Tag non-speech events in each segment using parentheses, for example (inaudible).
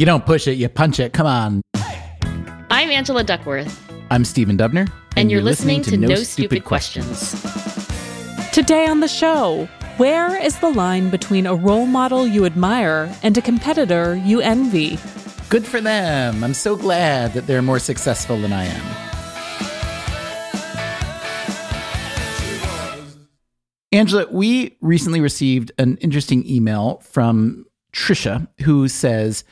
You don't push it, you punch it. Come on. I'm Angela Duckworth. I'm Stephen Dubner. And, and you're, you're listening, listening, to, No, Stupid, Stupid questions. questions. Today on the show, where is the line between a role model you admire and a competitor you envy? Good for them. I'm so glad that they're more successful than I am. Angela, we recently received an interesting email from Trisha who says,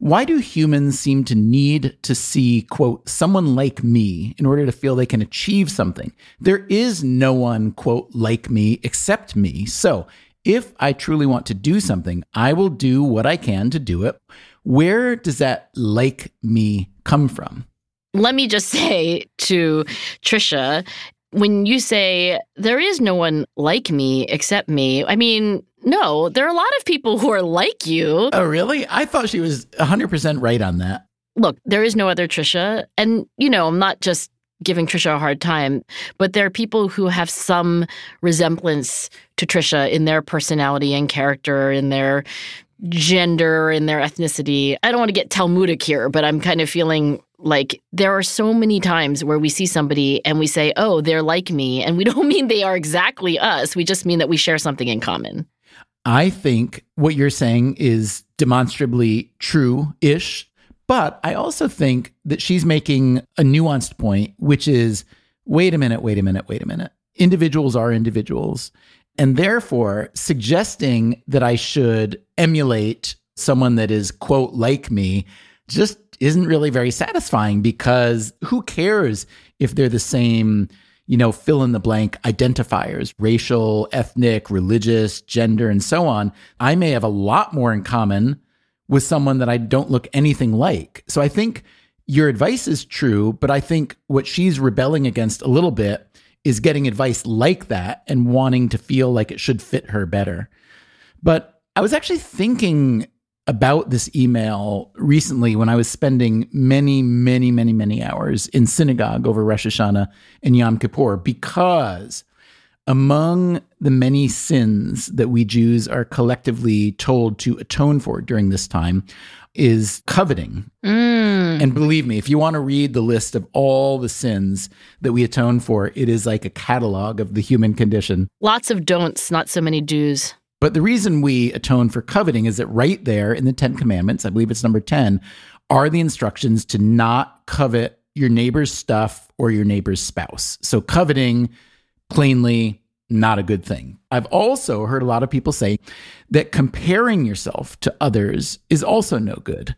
why do humans seem to need to see, quote, someone like me in order to feel they can achieve something? There is no one, quote, like me except me. So if I truly want to do something, I will do what I can to do it. Where does that like me come from? Let me just (laughs) say to Trisha, when you say there is no one like me except me, I mean, no, there are a lot of people who are like you. Oh, really? I thought she was 100% right on that. Look, there is no other Trisha. And, you know, I'm not just giving Trisha a hard time, but there are people who have some resemblance to Trisha in their personality and character, in their gender, in their ethnicity. I don't want to get Talmudic here, but I'm kind of feeling like there are so many times where we see somebody and we say, oh, they're like me. And we (laughs) don't mean they are exactly us. We just mean that we share something in common. I think what you're saying is demonstrably true ish. But I also think that she's making a nuanced point, which is wait a minute, wait a minute, wait a minute. Individuals are individuals. And therefore, suggesting that I should emulate someone that is, quote, like me just isn't really very satisfying because who cares if they're the same you know, fill in the blank identifiers, racial, ethnic, religious, gender, and so on, I may have a lot more in common with someone that I don't look anything like. So I think your advice is true, but I think what she's rebelling against a little bit is getting advice like that and wanting to feel like it should fit her better. But I was actually thinking about this email recently when I was spending many, many, many, many hours in synagogue over Rosh Hashanah and Yom Kippur because among the many sins that we Jews are collectively told to atone for during this time is coveting. Mm. And believe me, if you want to read the list of all the sins that we atone for, it is like a catalog of the human condition. Lots of don'ts, not so many do's. But the reason we atone for coveting is that right there in the 10 commandments, I believe it's number 10, are the instructions to not covet your neighbor's stuff or your neighbor's spouse. So coveting plainly not a good thing. I've also heard a lot of people say that comparing yourself to others is also no good.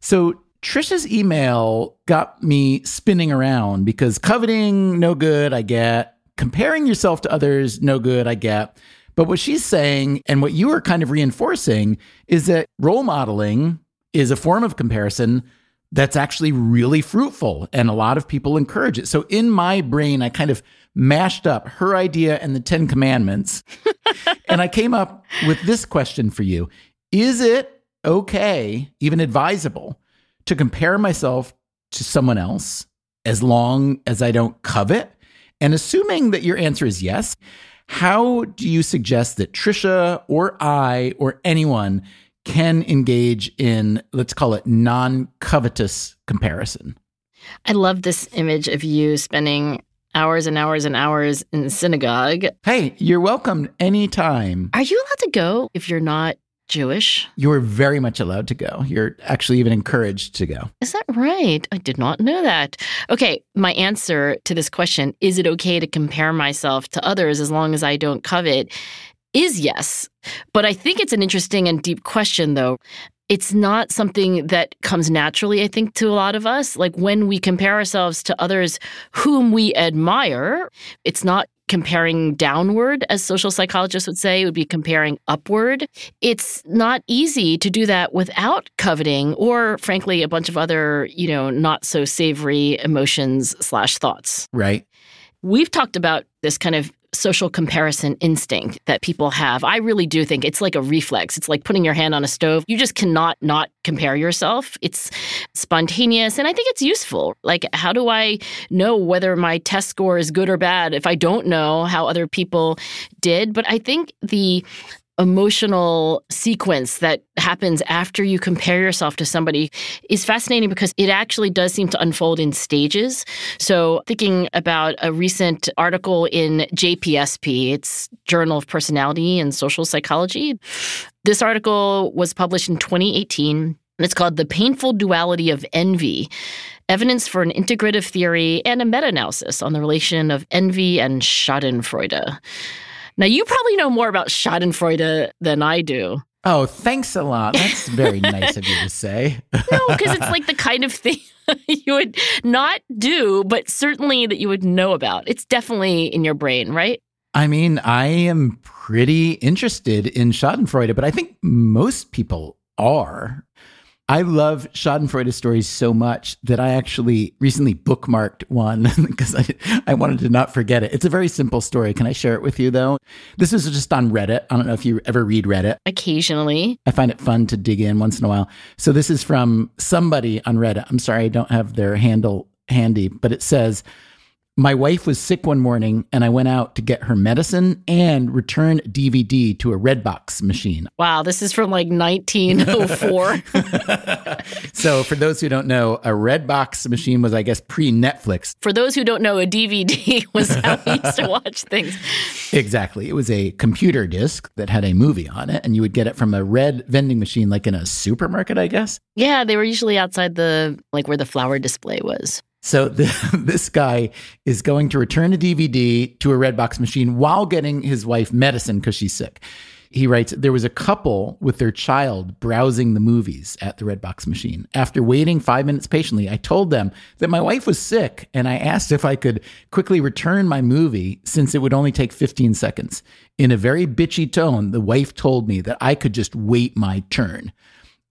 So Trisha's email got me spinning around because coveting no good, I get. Comparing yourself to others no good, I get. But what she's saying and what you are kind of reinforcing is that role modeling is a form of comparison that's actually really fruitful and a lot of people encourage it. So in my brain, I kind of mashed up her idea and the 10 commandments. (laughs) and I came up with this question for you. Is it okay, even advisable, to compare myself to someone else as long as I don't covet? And assuming that your answer is yes, how do you suggest that Trisha or I or anyone can engage in, let's call it non covetous comparison? I love this image of you spending hours and hours and hours in the synagogue. Hey, you're welcome anytime. Are you allowed to go if you're not Jewish? You're very much allowed to go. You're actually even encouraged to go. Is that right? I did not know that. Okay, my answer to this question is it okay to compare myself to others as long as I don't covet? is yes. But I think it's an interesting and deep question, though. It's not something that comes naturally, I think, to a lot of us. Like when we compare ourselves to others whom we admire, it's not comparing downward, as social psychologists would say, it would be comparing upward. It's not easy to do that without coveting or, frankly, a bunch of other, you know, not so savory emotions slash thoughts. Right. We've talked about this kind of social comparison instinct that people have. I really do think it's like a reflex. It's like putting your hand on a stove. You just cannot not compare yourself. It's spontaneous and I think it's useful. Like how do I know whether my test score is good or bad if I don't know how other people did? But I think the emotional sequence that happens after you compare yourself to somebody is fascinating because it actually does seem to unfold in stages. So, thinking about a recent article in JPSP, it's Journal of Personality and Social Psychology. This article was published in 2018 and it's called The Painful Duality of Envy evidence for an integrative theory and a meta analysis on the relation of envy and Schadenfreude. Now, you probably know more about Schadenfreude than I do. Oh, thanks a lot. That's very nice of you to say. (laughs) no, because it's like the kind of thing (laughs) you would not do, but certainly that you would know about. It's definitely in your brain, right? I mean, I am pretty interested in Schadenfreude, but I think most people are. I love Schadenfreude stories so much that I actually recently bookmarked one (laughs) because I, I wanted to not forget it. It's a very simple story. Can I share it with you though? This is just on Reddit. I don't know if you ever read Reddit. Occasionally. I find it fun to dig in once in a while. So this is from somebody on Reddit. I'm sorry, I don't have their handle handy, but it says, my wife was sick one morning and I went out to get her medicine and return DVD to a Redbox machine. Wow, this is from like 1904. (laughs) (laughs) so, for those who don't know, a Redbox machine was, I guess, pre Netflix. For those who don't know, a DVD (laughs) was how we used to watch things. Exactly. It was a computer disc that had a movie on it, and you would get it from a red vending machine, like in a supermarket, I guess. Yeah, they were usually outside the, like where the flower display was. So (laughs) the, this guy is going to return a DVD to a Redbox machine while getting his wife medicine because she's sick. He writes, There was a couple with their child browsing the movies at the Redbox machine. After waiting five minutes patiently, I told them that my wife was sick and I asked if I could quickly return my movie since it would only take 15 seconds. In a very bitchy tone, the wife told me that I could just wait my turn.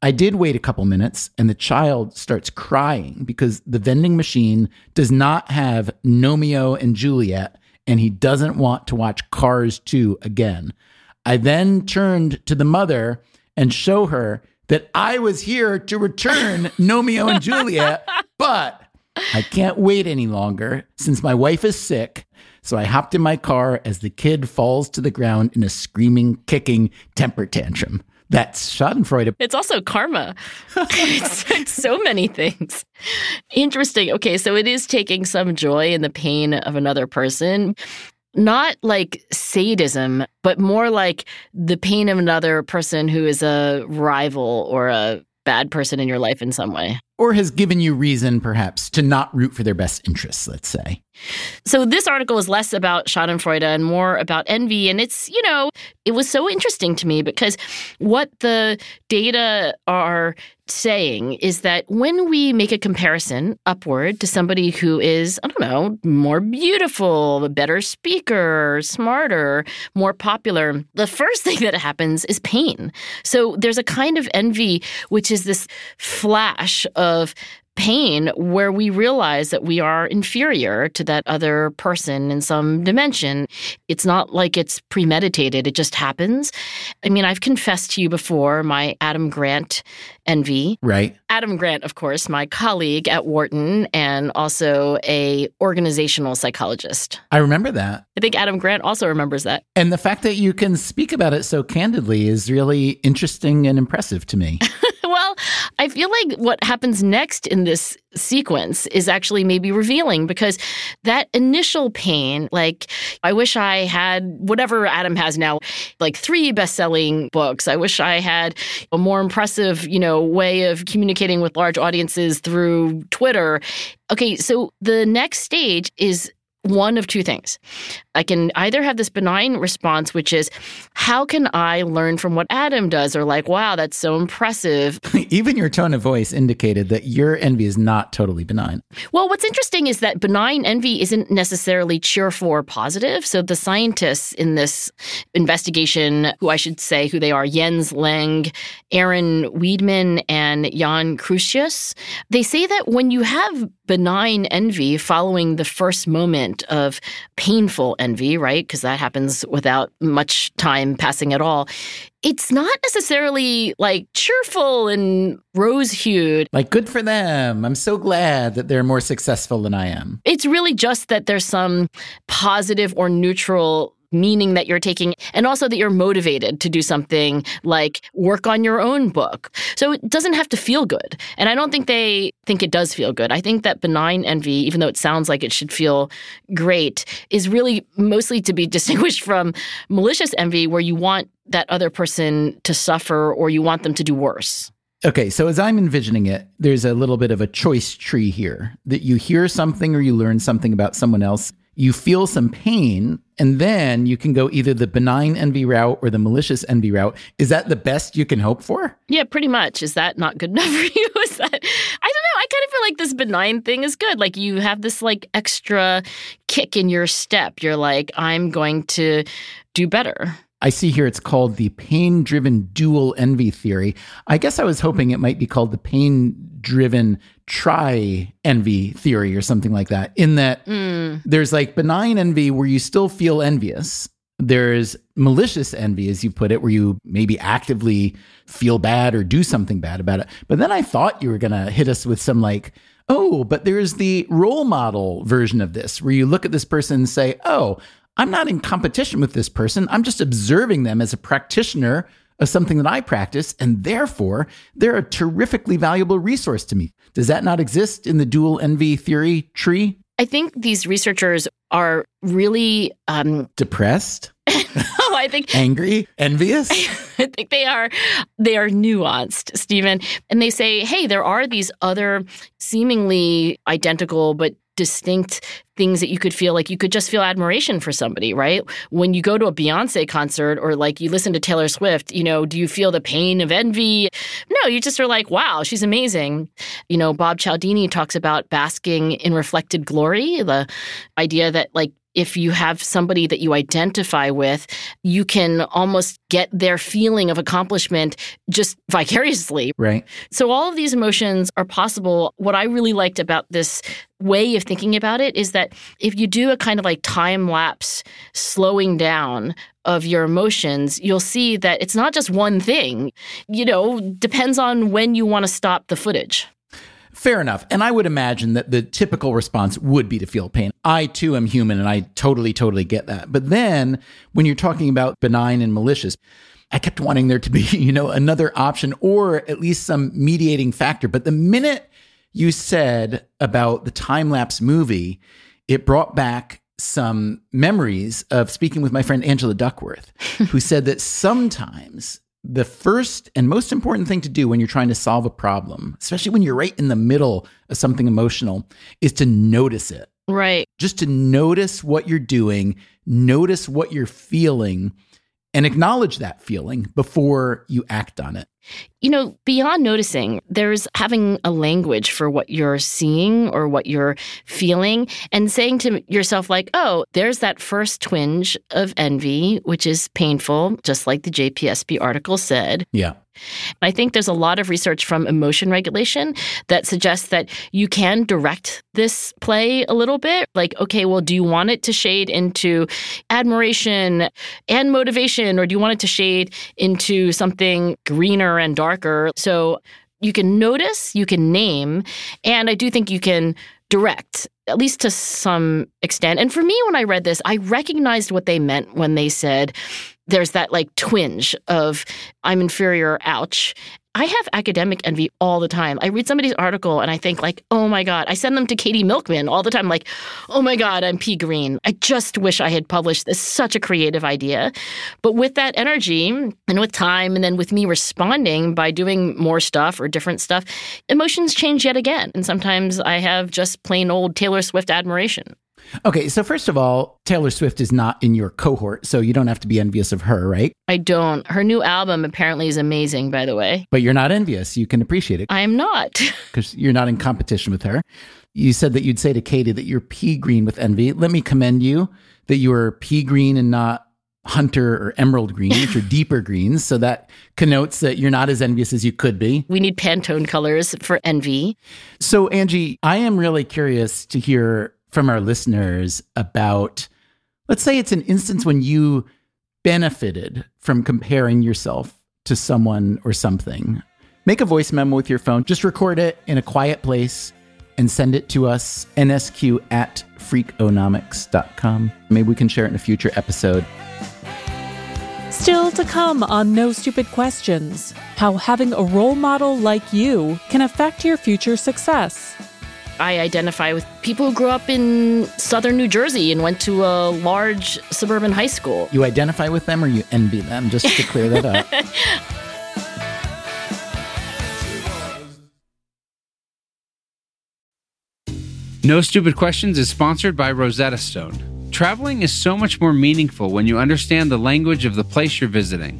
I did wait a couple minutes and the child starts crying because the vending machine does not have Romeo and Juliet and he doesn't want to watch Cars 2 again. I then turned to the mother and show her that I was here to return (laughs) Romeo and Juliet, but I can't wait any longer since my wife is sick. So I hopped in my car as the kid falls to the ground in a screaming, kicking temper tantrum. That's Schadenfreude. It's also karma. (laughs) it's, it's so many things. Interesting. Okay, so it is taking some joy in the pain of another person. Not like sadism, but more like the pain of another person who is a rival or a bad person in your life in some way. Or has given you reason, perhaps, to not root for their best interests, let's say. So this article is less about Schadenfreude and more about envy. And it's, you know, it was so interesting to me because what the data are saying is that when we make a comparison upward to somebody who is, I don't know, more beautiful, a better speaker, smarter, more popular, the first thing that happens is pain. So there's a kind of envy, which is this flash of pain where we realize that we are inferior to that other person in some dimension. It's not like it's premeditated, it just happens. I mean, I've confessed to you before my Adam Grant envy. Right. Adam Grant, of course, my colleague at Wharton and also a organizational psychologist. I remember that. I think Adam Grant also remembers that. And the fact that you can speak about it so candidly is really interesting and impressive to me. (laughs) well, I feel like what happens next in this sequence is actually maybe revealing because that initial pain, like, I wish I had whatever Adam has now, like three best selling books. I wish I had a more impressive, you know, way of communicating with large audiences through Twitter. Okay, so the next stage is one of two things. I can either have this benign response, which is, how can I learn from what Adam does? Or like, wow, that's so impressive. (laughs) Even your tone of voice indicated that your envy is not totally benign. Well, what's interesting is that benign envy isn't necessarily cheerful or positive. So the scientists in this investigation, who I should say who they are, Jens Lang, Aaron Weidman, and Jan Crusius, they say that when you have benign envy following the first moment of painful envy, right? Because that happens without much time passing at all. It's not necessarily like cheerful and rose hued. Like, good for them. I'm so glad that they're more successful than I am. It's really just that there's some positive or neutral meaning that you're taking, and also that you're motivated to do something like work on your own book. So it doesn't have to feel good. And I don't think they think it does feel good. I think that benign envy, even though it sounds like it should feel great, is really mostly to be (laughs) distinguished from malicious envy, where you want that other person to suffer or you want them to do worse. Okay, so as I'm envisioning it, there's a little bit of a choice tree here that you hear something or you learn something about someone else you feel some pain and then you can go either the benign envy route or the malicious envy route. Is that the best you can hope for? Yeah, pretty much. Is that not good (laughs) enough for you? Is that I don't know. I kind of feel like this benign thing is good. Like you have this like extra kick in your step. You're like, I'm going to do better. I see here it's called the pain driven dual envy theory. I guess I was hoping it might be called the pain driven tri envy theory or something like that, in that mm. there's like benign envy where you still feel envious. There's malicious envy, as you put it, where you maybe actively feel bad or do something bad about it. But then I thought you were going to hit us with some like, oh, but there's the role model version of this where you look at this person and say, oh, I'm not in competition with this person. I'm just observing them as a practitioner of something that I practice, and therefore they're a terrifically valuable resource to me. Does that not exist in the dual envy theory tree? I think these researchers are really um, (laughs) depressed. oh, I think (laughs) angry, envious. (laughs) I think they are they are nuanced, Stephen. And they say, hey, there are these other seemingly identical but distinct things that you could feel like you could just feel admiration for somebody, right? When you go to a Beyonce concert or like you listen to Taylor Swift, you know, do you feel the pain of envy? No, you just are like, wow, she's amazing. You know, Bob Cialdini talks about basking in reflected glory, the idea that like if you have somebody that you identify with, you can almost get their feeling of accomplishment just vicariously. Right. So all of these emotions are possible. What I really liked about this way of thinking about it is that if you do a kind of like time lapse slowing down of your emotions, you'll see that it's not just one thing. You know, depends on when you want to stop the footage. Fair enough. And I would imagine that the typical response would be to feel pain. I too am human and I totally, totally get that. But then when you're talking about benign and malicious, I kept wanting there to be, (laughs) you know, another option or at least some mediating factor. But the minute you said about the time lapse movie, it brought back some memories of speaking with my friend Angela Duckworth, who said that sometimes the first and most important thing to do when you're trying to solve a problem, especially when you're right in the middle of something emotional, is to notice it. Right. Just to notice what you're doing, notice what you're feeling, and acknowledge that feeling before you act on it. You know, beyond noticing, there's having a language for what you're seeing or what you're feeling and saying to yourself, like, oh, there's that first twinge of envy, which is painful, just like the JPSP article said. Yeah. I think there's a lot of research from emotion regulation that suggests that you can direct this play a little bit. Like, okay, well, do you want it to shade into admiration and motivation, or do you want it to shade into something greener and darker. So you can notice, you can name, and I do think you can direct, at least to some extent. And for me, when I read this, I recognized what they meant when they said, there's that like twinge of I'm inferior, ouch. I have academic envy all the time. I read somebody's article and I think like, oh my God. I send them to Katie Milkman all the time, like, oh my God, I'm pea Green. I just wish I had published this. Such a creative idea. But with that energy and with time, and then with me responding by doing more stuff or different stuff, emotions change yet again. And sometimes I have just plain old Taylor Swift admiration. Okay, so first of all, Taylor Swift is not in your cohort, so you don't have to be envious of her, right? I don't. Her new album apparently is amazing, by the way. But you're not envious. You can appreciate it I am not. (laughs) because you're not in competition with her. You said that you'd say to Katie that you're pea green with envy. Let me commend you that you are pea green and not hunter or emerald green, which are (laughs) deeper greens. So that connotes that you're not as envious as you could be. we need Pantone colors for envy. So, Angie, I am really curious to hear from our listeners about, let's say it's an instance when you benefited from comparing yourself to someone or something. Make a voice memo with your phone, just record it in a quiet place and send it to us, nsq at freakonomics.com. Maybe we can share it in a future episode. Still to come on No Stupid Questions how having a role model like you can affect your future success. I identify with people who grew up in southern New Jersey and went to a large suburban high school. You identify with them or you envy them, just to clear that up. (laughs) No Stupid Questions is sponsored by Rosetta Stone. Traveling is so much more meaningful when you understand the language of the place you're visiting.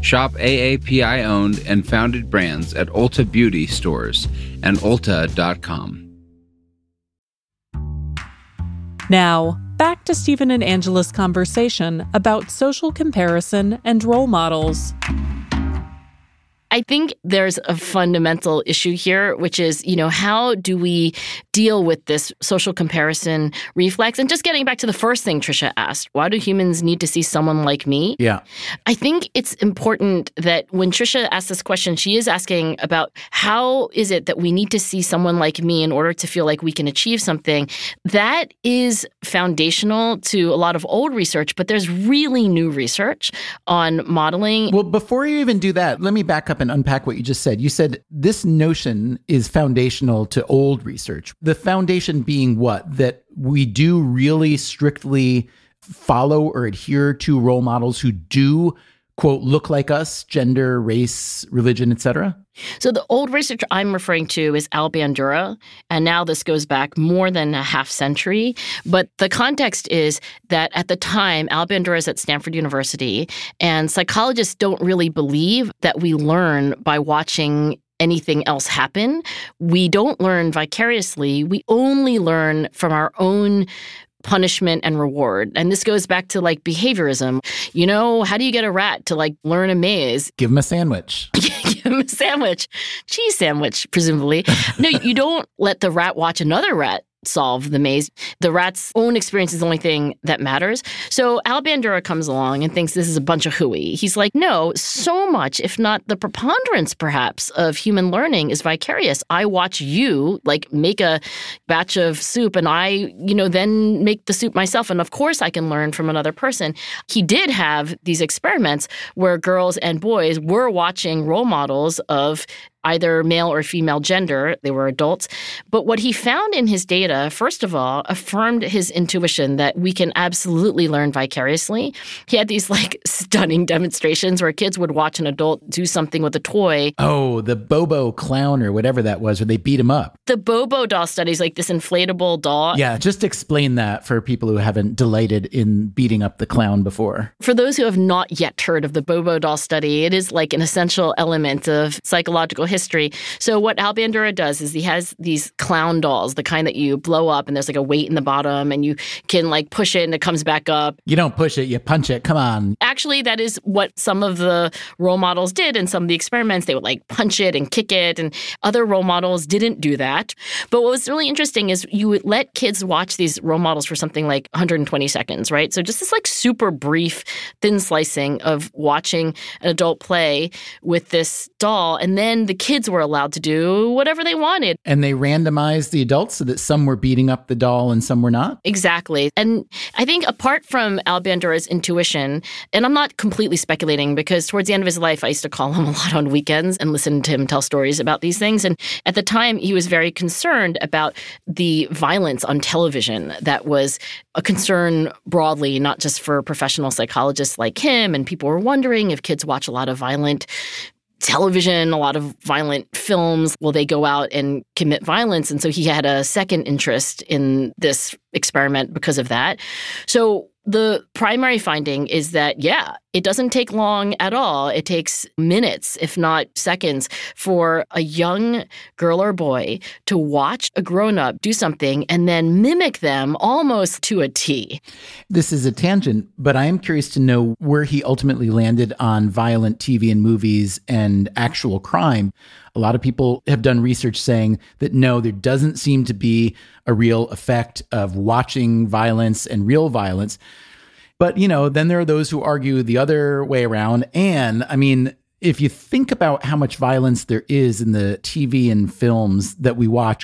Shop AAPI owned and founded brands at Ulta Beauty stores and Ulta.com. Now, back to Stephen and Angela's conversation about social comparison and role models. I think there's a fundamental issue here, which is, you know, how do we deal with this social comparison reflex? And just getting back to the first thing Trisha asked, why do humans need to see someone like me? Yeah. I think it's important that when Trisha asks this question, she is asking about how is it that we need to see someone like me in order to feel like we can achieve something. That is foundational to a lot of old research, but there's really new research on modeling. Well, before you even do that, let me back up and unpack what you just said. You said this notion is foundational to old research. The foundation being what? That we do really strictly follow or adhere to role models who do quote look like us, gender, race, religion, etc. So the old research I'm referring to is Al Bandura, and now this goes back more than a half century. But the context is that at the time, Al Bandura is at Stanford University, and psychologists don't really believe that we learn by watching anything else happen. We don't learn vicariously. We only learn from our own punishment and reward. And this goes back to like behaviorism. You know, how do you get a rat to like learn a maze? (laughs) Give him a sandwich. Give him a sandwich, cheese sandwich, presumably. no, you don't let the rat watch another rat solve the maze. The rat's own experience is the only thing that matters. So Al Bandura comes along and thinks this is a bunch of hooey. He's like, no, so much, if not the preponderance perhaps, of human learning is vicarious. I watch you like make a batch of soup and I, you know, then make the soup myself. And of course I can learn from another person. He did have these experiments where girls and boys were watching role models of either male or female gender. They were adults. But what he found in his data, first of all, affirmed his intuition that we can absolutely learn vicariously. He had these like (laughs) stunning demonstrations where kids would watch an adult do something with a toy. Oh, the Bobo clown or whatever that was, where they beat him up. The Bobo doll studies, like this inflatable doll. Yeah, just explain that for people who haven't delighted in beating up the clown before. For those who have not yet heard of the Bobo doll study, it is like an essential element of psychological history. So what Al Bandura does is he has these clown dolls, the kind that you blow up and there's like a weight in the bottom and you can like push it and it comes back up. You don't push it, you punch it. Come on. Actually, that is what some of the role models did in some of the experiments. They would like punch it and kick it and other role models didn't do that. But what was really interesting is you would let kids watch these role models for something like 120 seconds, right? So just this like super brief thin slicing of watching an adult play with this doll and then the kids were allowed to do whatever they wanted. And they randomized the adults so that some were beating up the doll and some were not? Exactly. And I think apart from Al Bandura's intuition, and I'm not completely speculating because towards the end of his life, I used to call him (laughs) a lot on weekends and listen to him tell stories about these things. And at the time, he was very concerned about the violence on television that was a concern broadly, not just for professional psychologists like him. And people were wondering if kids watch a lot of violent television, a lot of violent films. Will they go out and commit violence? And so he had a second interest in this experiment because of that. So the primary finding is that, yeah, it doesn't take long at all. It takes minutes, if not seconds, for a young girl or boy to watch a grown up do something and then mimic them almost to a T. This is a tangent, but I am curious to know where he ultimately landed on violent TV and movies and actual crime. A lot of people have done research saying that no, there doesn't seem to be a real effect of watching violence and real violence. But, you know, then there are those who argue the other way around. And I mean, if you think about how much violence there is in the TV and films that we watch,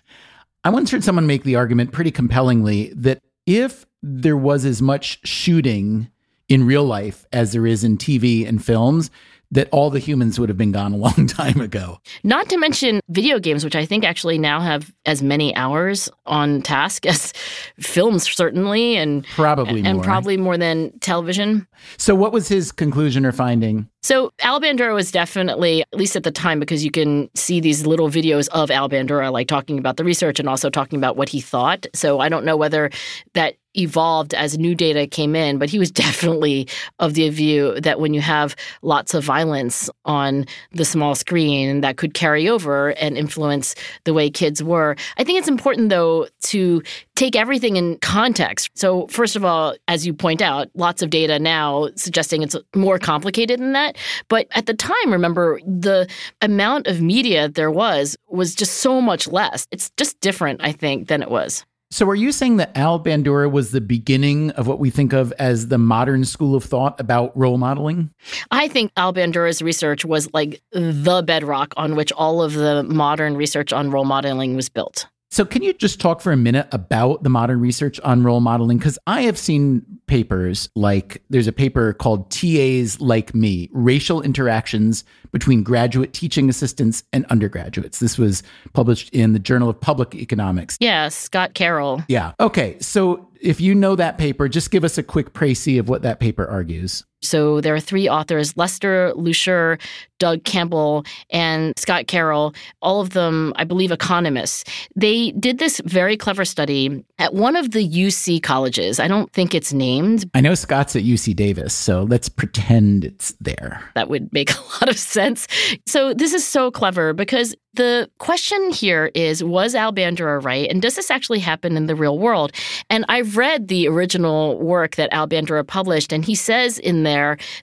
I once heard someone make the argument pretty compellingly that if there was as much shooting in real life as there is in TV and films, that all the humans would have been gone a long (laughs) time ago. Not to mention video games, which I think actually now have as many hours on task (laughs) as films, certainly, and probably and, more. probably more than television. So, what was his conclusion or finding? So Al Bandura was definitely, at least at the time, because you can see these little videos of Al Bandura, like talking about the research and also talking about what he thought. So I don't know whether that evolved as new data came in, but he was (laughs) definitely of the view that when you have lots of violence on the small screen, that could carry over and influence the way kids were. I think it's important, though, to take everything in context. So, first of all, as you point out, lots of data now suggesting it's more complicated than that. But at the time, remember, the amount of media there was was just so much less. It's just different, I think, than it was. So, are you saying that Al Bandura was the beginning of what we think of as the modern school of thought about role modeling? I think Al Bandura's research was like the bedrock on which all of the modern research on role modeling was built. So, can you just talk for a minute about the modern research on role modeling? Because I have seen papers like there's a paper called TAs Like Me Racial Interactions Between Graduate Teaching Assistants and Undergraduates. This was published in the Journal of Public Economics. Yeah, Scott Carrell. Yeah. Okay. So, if you know that paper, just give us a quick précis of what that paper argues. So there are three authors Lester Lusher, Doug Campbell, and Scott Carrell, all of them, I believe, economists. They did this very clever study at one of the UC colleges. I don't think it's named. I know Scott's at UC Davis, so let's pretend it's there. That would make a lot of sense. So this is so clever because The question here is Was Al Bandura right? And does this actually happen in the real world? And I've read the original work that Al Bandura published, and he says in there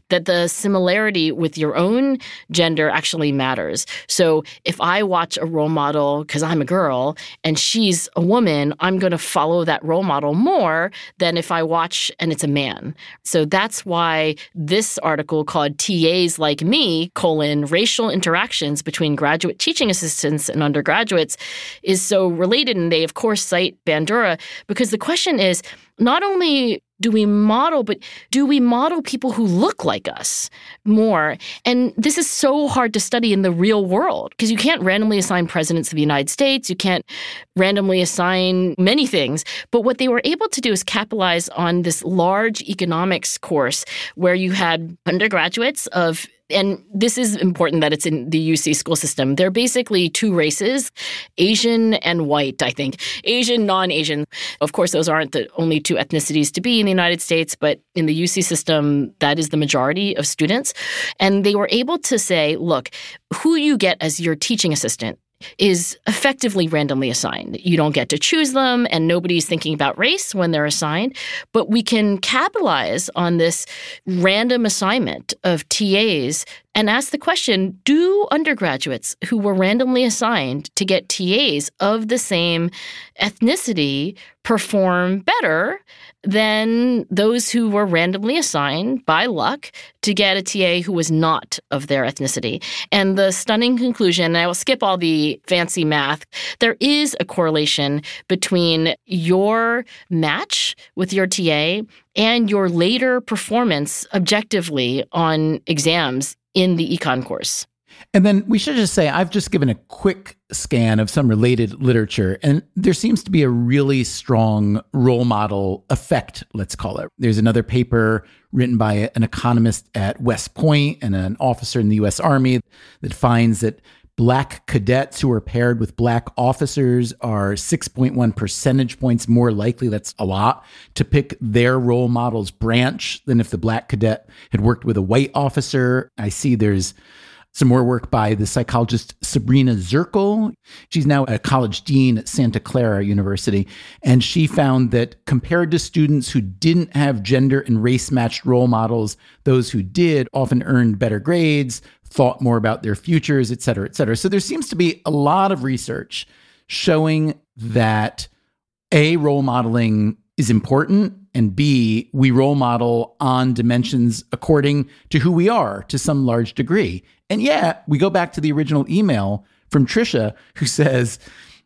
that the similarity with your own gender actually matters. So if I watch a role model because I'm a girl and she's a woman, I'm going to follow that role model more than if I watch and it's a man. So that's why this article called TAs Like Me, colon, racial interactions between graduate teaching assistants and undergraduates is so related. And they, of course, cite Bandura because the question is not only do we model, but do we model people who look like us more? And this is so hard to study in the real world because you can't randomly assign presidents of the United States. You can't randomly assign many things. But what they were able to do is capitalize on this large economics course where you had undergraduates of and this is important that it's in the UC school system. They're basically two races, Asian and white, I think. Asian, non Asian. Of course, those aren't the only two ethnicities to be in the United States, but in the UC system, that is the majority of students. And they were able to say, look, who you get as your teaching assistant is effectively randomly assigned. You don't get to choose them, and nobody's thinking about race when they're assigned. But we can capitalize on this random assignment of TAs and ask the question Do undergraduates who were randomly assigned to get TAs of the same ethnicity perform better than those who were randomly assigned by luck to get a TA who was not of their ethnicity. And the stunning conclusion, and I will skip all the fancy math, there is a correlation between your match with your TA and your later performance objectively on exams in the econ course. And then we should just say I've just given a quick scan of some related literature, and there seems to be a really strong role model effect, let's call it. There's another paper written by an economist at West Point and an officer in the US Army that finds that black cadets who are paired with black officers are 6.1 percentage points more likely, that's a lot, to pick their role model's branch than if the black cadet had worked with a white officer. I see there's some more work by the psychologist Sabrina Zirkel. She's now a college dean at Santa Clara University. And she found that compared to students who didn't have gender and race matched role models, those who did often earned better grades, thought more about their futures, et cetera, et cetera. So there seems to be a lot of research showing that A, role modeling is important and B, we role model on dimensions according to who we are to some large degree. And yeah, we go back to the original email from Trisha who says,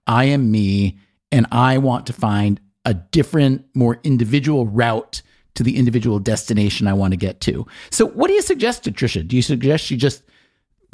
I am me and I want to find a different, more individual route to the individual destination I want to get to. So, what do you suggest to Trisha? Do you suggest she just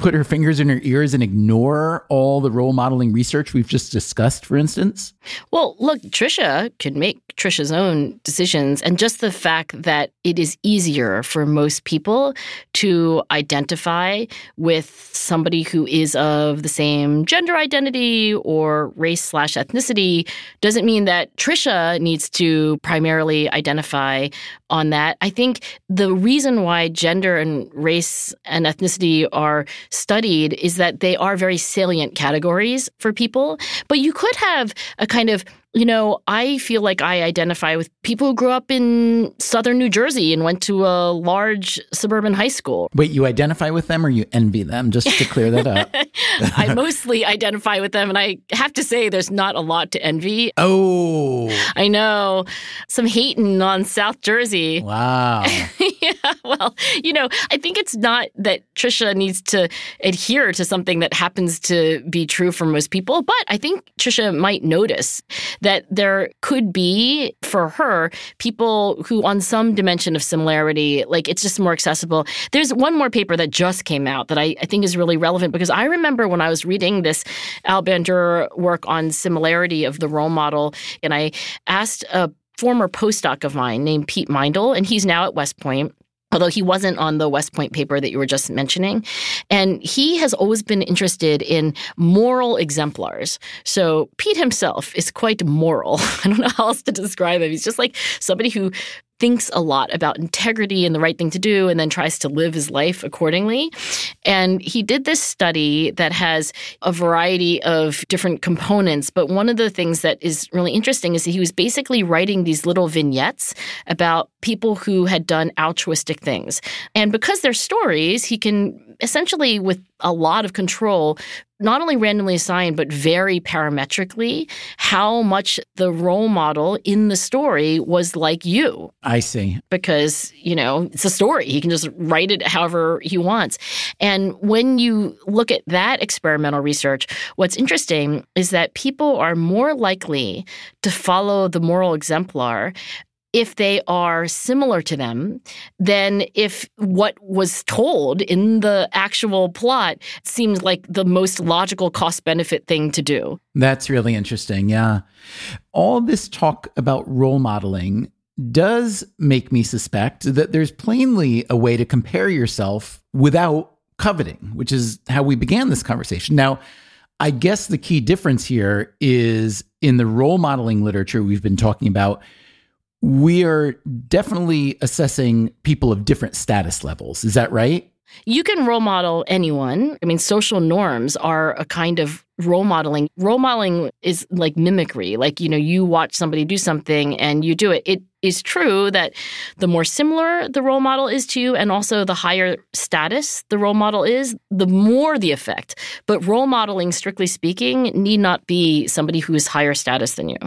put her fingers in her ears and ignore all the role modeling research we've just discussed, for instance? Well, look, Trisha could make Trisha's own decisions. And just the fact that it is easier for most people to identify with somebody who is of the same gender identity or race slash ethnicity doesn't mean that Trisha needs to primarily identify on that. I think the reason why gender and race and ethnicity are studied is that they are very salient categories for people. But you could have a kind of you know, I feel like I identify with people who grew up in southern New Jersey and went to a large suburban high school. Wait, you identify with them or you envy them? Just to clear that up. (laughs) I mostly identify with them, and I have to say, there's not a lot to envy. Oh. I know. Some hating on South Jersey. Wow. (laughs) yeah, well, you know, I think it's not that Trisha needs to adhere to something that happens to be true for most people, but I think Trisha might notice that there could be for her people who, on some dimension of similarity, like it's just more accessible. There's one more paper that just came out that I, I think is really relevant because I remember when I was reading this Al Bandura work on similarity of the role model, and I asked a former postdoc of mine named Pete Meindl, and he's now at West Point although he wasn't on the West Point paper that you were just mentioning. And he has always been interested in moral exemplars. So Pete himself is quite moral. (laughs) I don't know how else to describe him. He's just like somebody who thinks a lot about integrity and the right thing to do and then tries to live his life accordingly. And he did this study that has a variety of different components. But one of the things that is really interesting is that he was basically writing these little vignettes about people who had done altruistic things. And because they're stories, he can essentially, with a lot of control, not only randomly assigned, but very parametrically, how much the role model in the story was like you. I see. Because, you know, it's a story. He can just write it however he wants. And when you look at that experimental research, what's interesting is that people are more likely to follow the moral exemplar if they are similar to them then if what was told in the actual plot seems like the most logical cost benefit thing to do. That's really interesting. Yeah. All this talk about role modeling does make me suspect that there's plainly a way to compare yourself without coveting, which is how we began this conversation. Now, I guess the key difference here is in the role modeling literature we've been talking about we are definitely assessing people of different status levels. Is that right? You can role model anyone. I mean, social norms are a kind of role modeling. Role modeling is like mimicry. Like, you know, you watch somebody do something and you do it. It is true that the more similar the role model is to you and also the higher status the role model is, the more the effect. But role modeling, strictly speaking, need not be somebody who is higher status than you.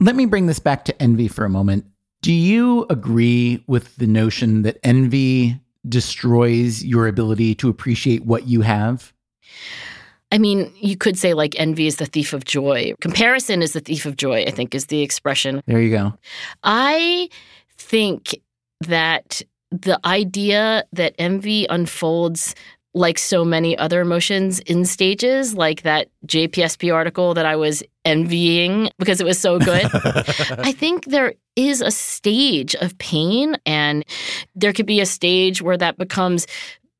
Let me bring this back to envy for a moment. Do you agree with the notion that envy destroys your ability to appreciate what you have? I mean, you could say like envy is the thief of joy. Comparison is the thief of joy, I think is the expression. There you go. I think that the idea that envy unfolds like so many other emotions in stages, like that JPSP article that I was envying because it was so good. (laughs) I think there is a stage of pain, and there could be a stage where that becomes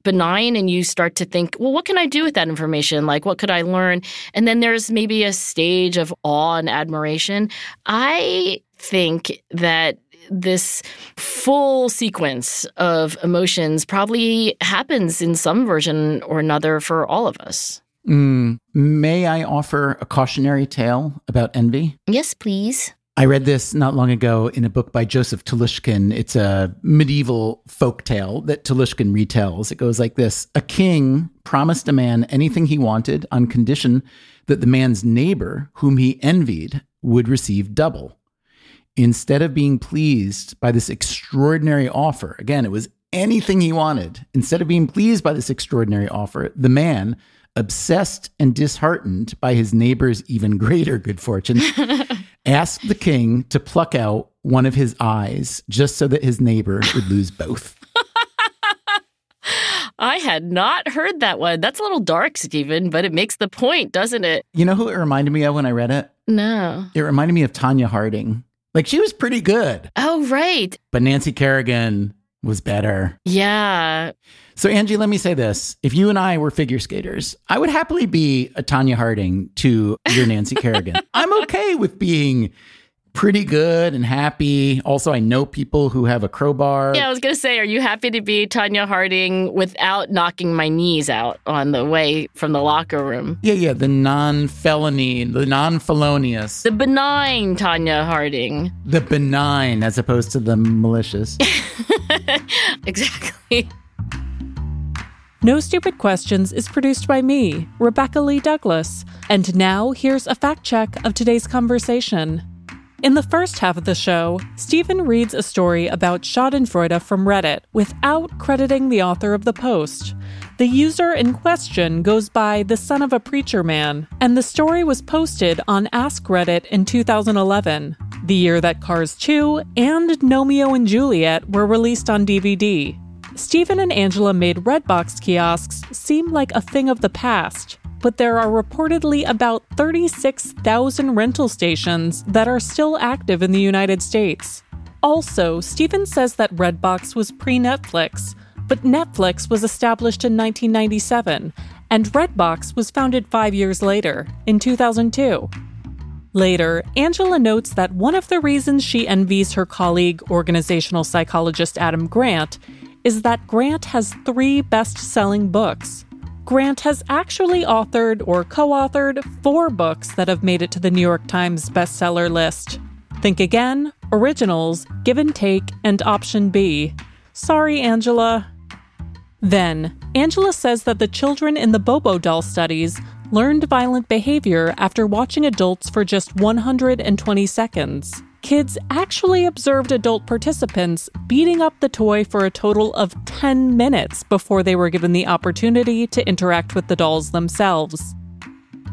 benign and you start to think, well, what can I do with that information? Like, what could I learn? And then there's maybe a stage of awe and admiration. I think that this full sequence of emotions probably happens in some version or another for all of us. Mm, may I offer a cautionary tale about envy? Yes, please. I read this not long ago in a book by Joseph Telushkin. It's a medieval folk tale that Telushkin retells. It goes like this A king promised a man anything he wanted on condition that the man's neighbor, whom he envied, would receive double instead of being pleased by this extraordinary offer, again, it was anything he wanted. Instead of being pleased by this extraordinary offer, the man, obsessed and disheartened by his neighbor's even greater good fortune, (laughs) asked the king to pluck out one of his eyes just so that his neighbor would lose both. (laughs) I had not heard that one. That's a little dark, Stephen, but it makes the point, doesn't it? You know who it reminded me of when I read it? No. It reminded me of Tonya Harding. Like she was pretty good. Oh, right. But Nancy Kerrigan was better. Yeah. So, Angie, let me say this. If you and I were figure skaters, I would happily be a Tonya Harding to your Nancy (laughs) Kerrigan. I'm okay with being pretty good and happy. Also, I know people who have a crowbar. Yeah, I was going to say, are you happy to be Tonya Harding without knocking my knees out on the way from the locker room? Yeah, yeah, the non felony, the non felonious. The benign Tonya Harding. The benign as opposed to the malicious. (laughs) exactly. No Stupid Questions is produced by me, Rebecca Lee Douglas. And now here's a fact check of today's conversation. In the first half of the show, Stephen reads a story about Schadenfreude from Reddit without crediting the author of the post. The user in question goes by the son of a preacher man, and the story was posted on Ask Reddit in 2011, the year that Cars 2 and Gnomeo and Juliet were released on DVD. Stephen and Angela made Redbox kiosks seem like a thing of the past, but there are reportedly about 36,000 rental stations that are still active in the United States. Also, Stephen says that Redbox was pre Netflix, but Netflix was established in 1997, and Redbox was founded five years later, in 2002. Later, Angela notes that one of the reasons she envies her colleague, organizational psychologist Adam Grant, is that Grant has three best selling books. Grant has actually authored or co authored four books that have made it to the New York Times bestseller list Think Again, Originals, Give and Take, and Option B. Sorry, Angela. Then, Angela says that the children in the Bobo doll studies learned violent behavior after watching adults for just 120 seconds. Kids actually observed adult participants beating up the toy for a total of 10 minutes before they were given the opportunity to interact with the dolls themselves.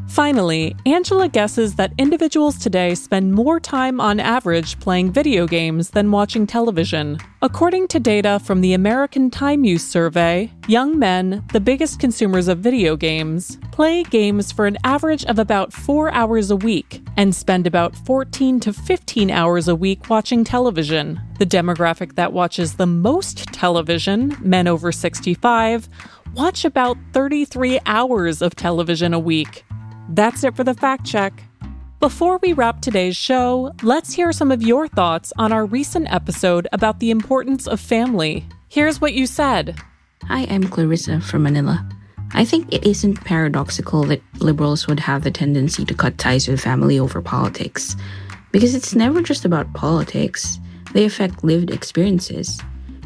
Finally, Angela guesses that individuals today spend more time on average playing video games than watching television. According to data from the American Time Use Survey, young men, the biggest consumers of video games, play games for an average of about four hours a week and spend about 14 to 15 hours a week watching television. The demographic that watches the most television, men over 65, watch about 33 hours of television a week. That's it for the fact check. Before we wrap today's show, let's hear some of your thoughts on our recent episode about the importance of family. Here's what you said Hi, I'm Clarissa from Manila. I think it isn't paradoxical that liberals would have the tendency to cut ties with family over politics. Because it's never just about politics, they affect lived experiences.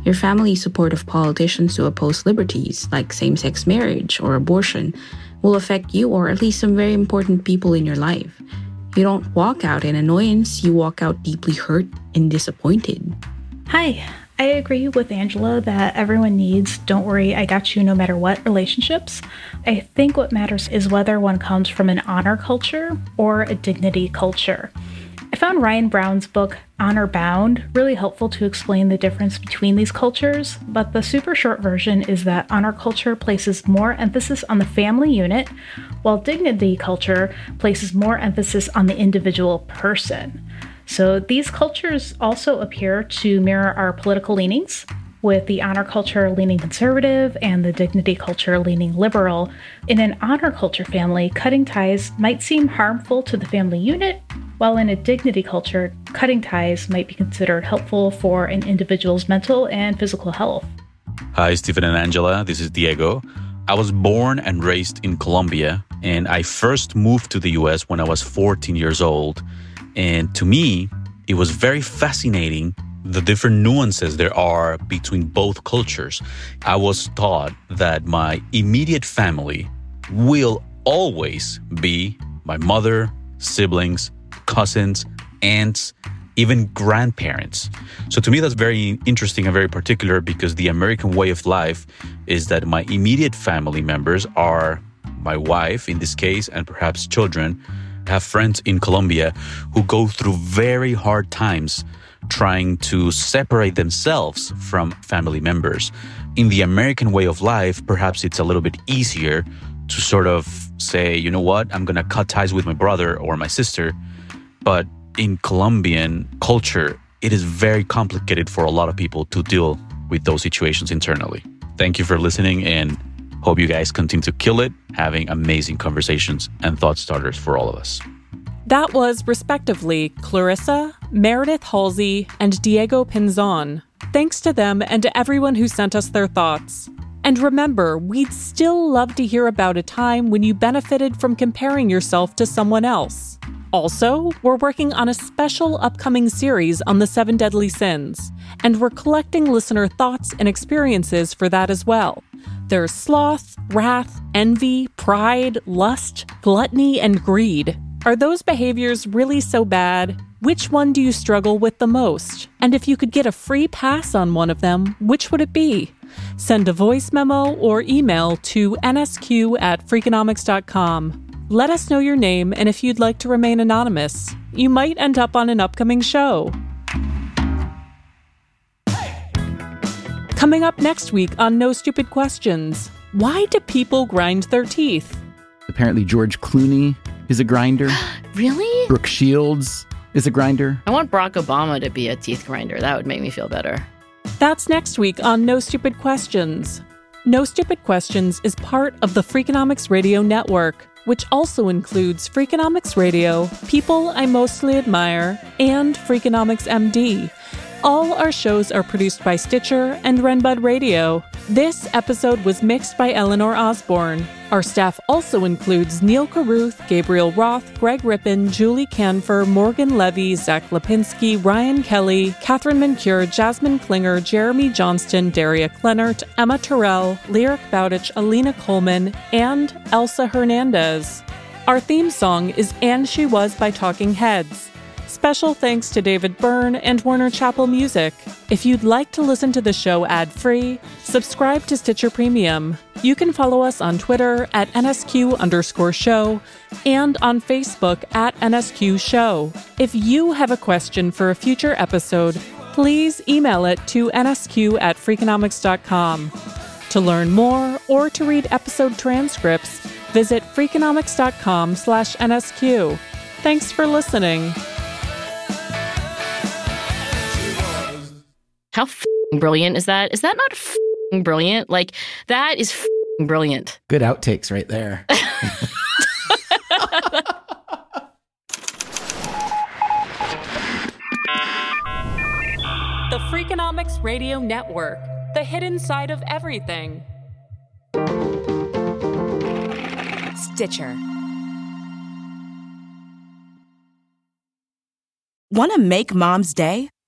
Your family's support of politicians who oppose liberties like same sex marriage or abortion will affect you or at least some very important people in your life. You don't walk out in annoyance, you walk out deeply hurt and disappointed. Hi, I agree with Angela that everyone needs don't worry, I got you no matter what relationships. I think what matters is whether one comes from an honor culture or a dignity culture. I found Ryan Brown's book, Honor Bound, really helpful to explain the difference between these cultures, but the super short version is that honor culture places more emphasis on the family unit, while dignity culture places more emphasis on the individual person. So these cultures also appear to mirror our political leanings, with the honor culture leaning conservative and the dignity culture leaning liberal. In an honor culture family, cutting ties might seem harmful to the family unit, while in a dignity culture, cutting ties might be considered helpful for an individual's mental and physical health. Hi, Stephen and Angela. This is Diego. I was born and raised in Colombia, and I first moved to the US when I was 14 years old. And to me, it was very fascinating the different nuances there are between both cultures. I was taught that my immediate family will always be my mother, siblings, cousins, aunts, even grandparents. So to me, that's very interesting and very particular because the American way of life is that my immediate family members are my wife, in this case, and perhaps children. I have friends in Colombia who go through very hard times trying to separate themselves from family members. In the American way of life, perhaps it's a little bit easier to sort of say, you know what, I'm going to cut ties with my brother or my sister. But in Colombian culture, it is very complicated for a lot of people to deal with those situations internally. Thank you for listening and hope you guys continue to kill it, having amazing conversations and thought starters for all of us. That was, respectively, Clarissa, Meredith Halsey, and Diego Pinzon. Thanks to them and to everyone who sent us their thoughts. And remember, we'd still love to hear about a time when you benefited from comparing yourself to someone else. Also, we're working on a special upcoming series on the seven deadly sins, and we're collecting listener thoughts and experiences for that as well. There's sloth, wrath, envy, pride, lust, gluttony, and greed. Are those behaviors really so bad? Which one do you struggle with the most? And if you could get a free pass on one of them, which would it be? Send a voice memo or email to nsq at freakonomics.com. Let us know your name and if you'd like to remain anonymous. You might end up on an upcoming show. Coming up next week on No Stupid Questions Why do people grind their teeth? Apparently, George Clooney is a grinder. (gasps) Really? Brooke Shields is a grinder. I want Barack Obama to be a teeth grinder. That would make me feel better. That's next week on No Stupid Questions. No Stupid Questions is part of the Freakonomics Radio Network. which also includes Freakonomics Radio, People I Mostly Admire, and Freakonomics MD. All our shows are produced by Stitcher and Renbud Radio. This episode was mixed by Eleanor Osborne. Our staff also includes Neil Carruth, Gabriel Roth, Greg Rippin, Julie Kanfer, Morgan Levy, Zach Lipinski, Ryan Kelly, Katherine Moncure, Jasmine Klinger, Jeremy Johnston, Daria Kleinert, Emma Terrell, Lyric Bowditch, Alina Coleman, and Elsa Hernandez. Our theme song is And She Was by Talking Heads. Special thanks to David Byrne and Warner Chappell Music. If you'd like to listen to the show ad free, subscribe to Stitcher Premium. You can follow us on Twitter at NSQ underscore show and on Facebook at NSQ show. If you have a question for a future episode, please email it to nsq at freakonomics.com. To learn more or to read episode transcripts, visit freakonomics.com slash NSQ. Thanks for listening. How brilliant is that? Is that not brilliant? Like, that is brilliant. Good outtakes right there. (laughs) the Freakonomics Radio Network, the hidden side of everything. Stitcher. Want to make mom's day?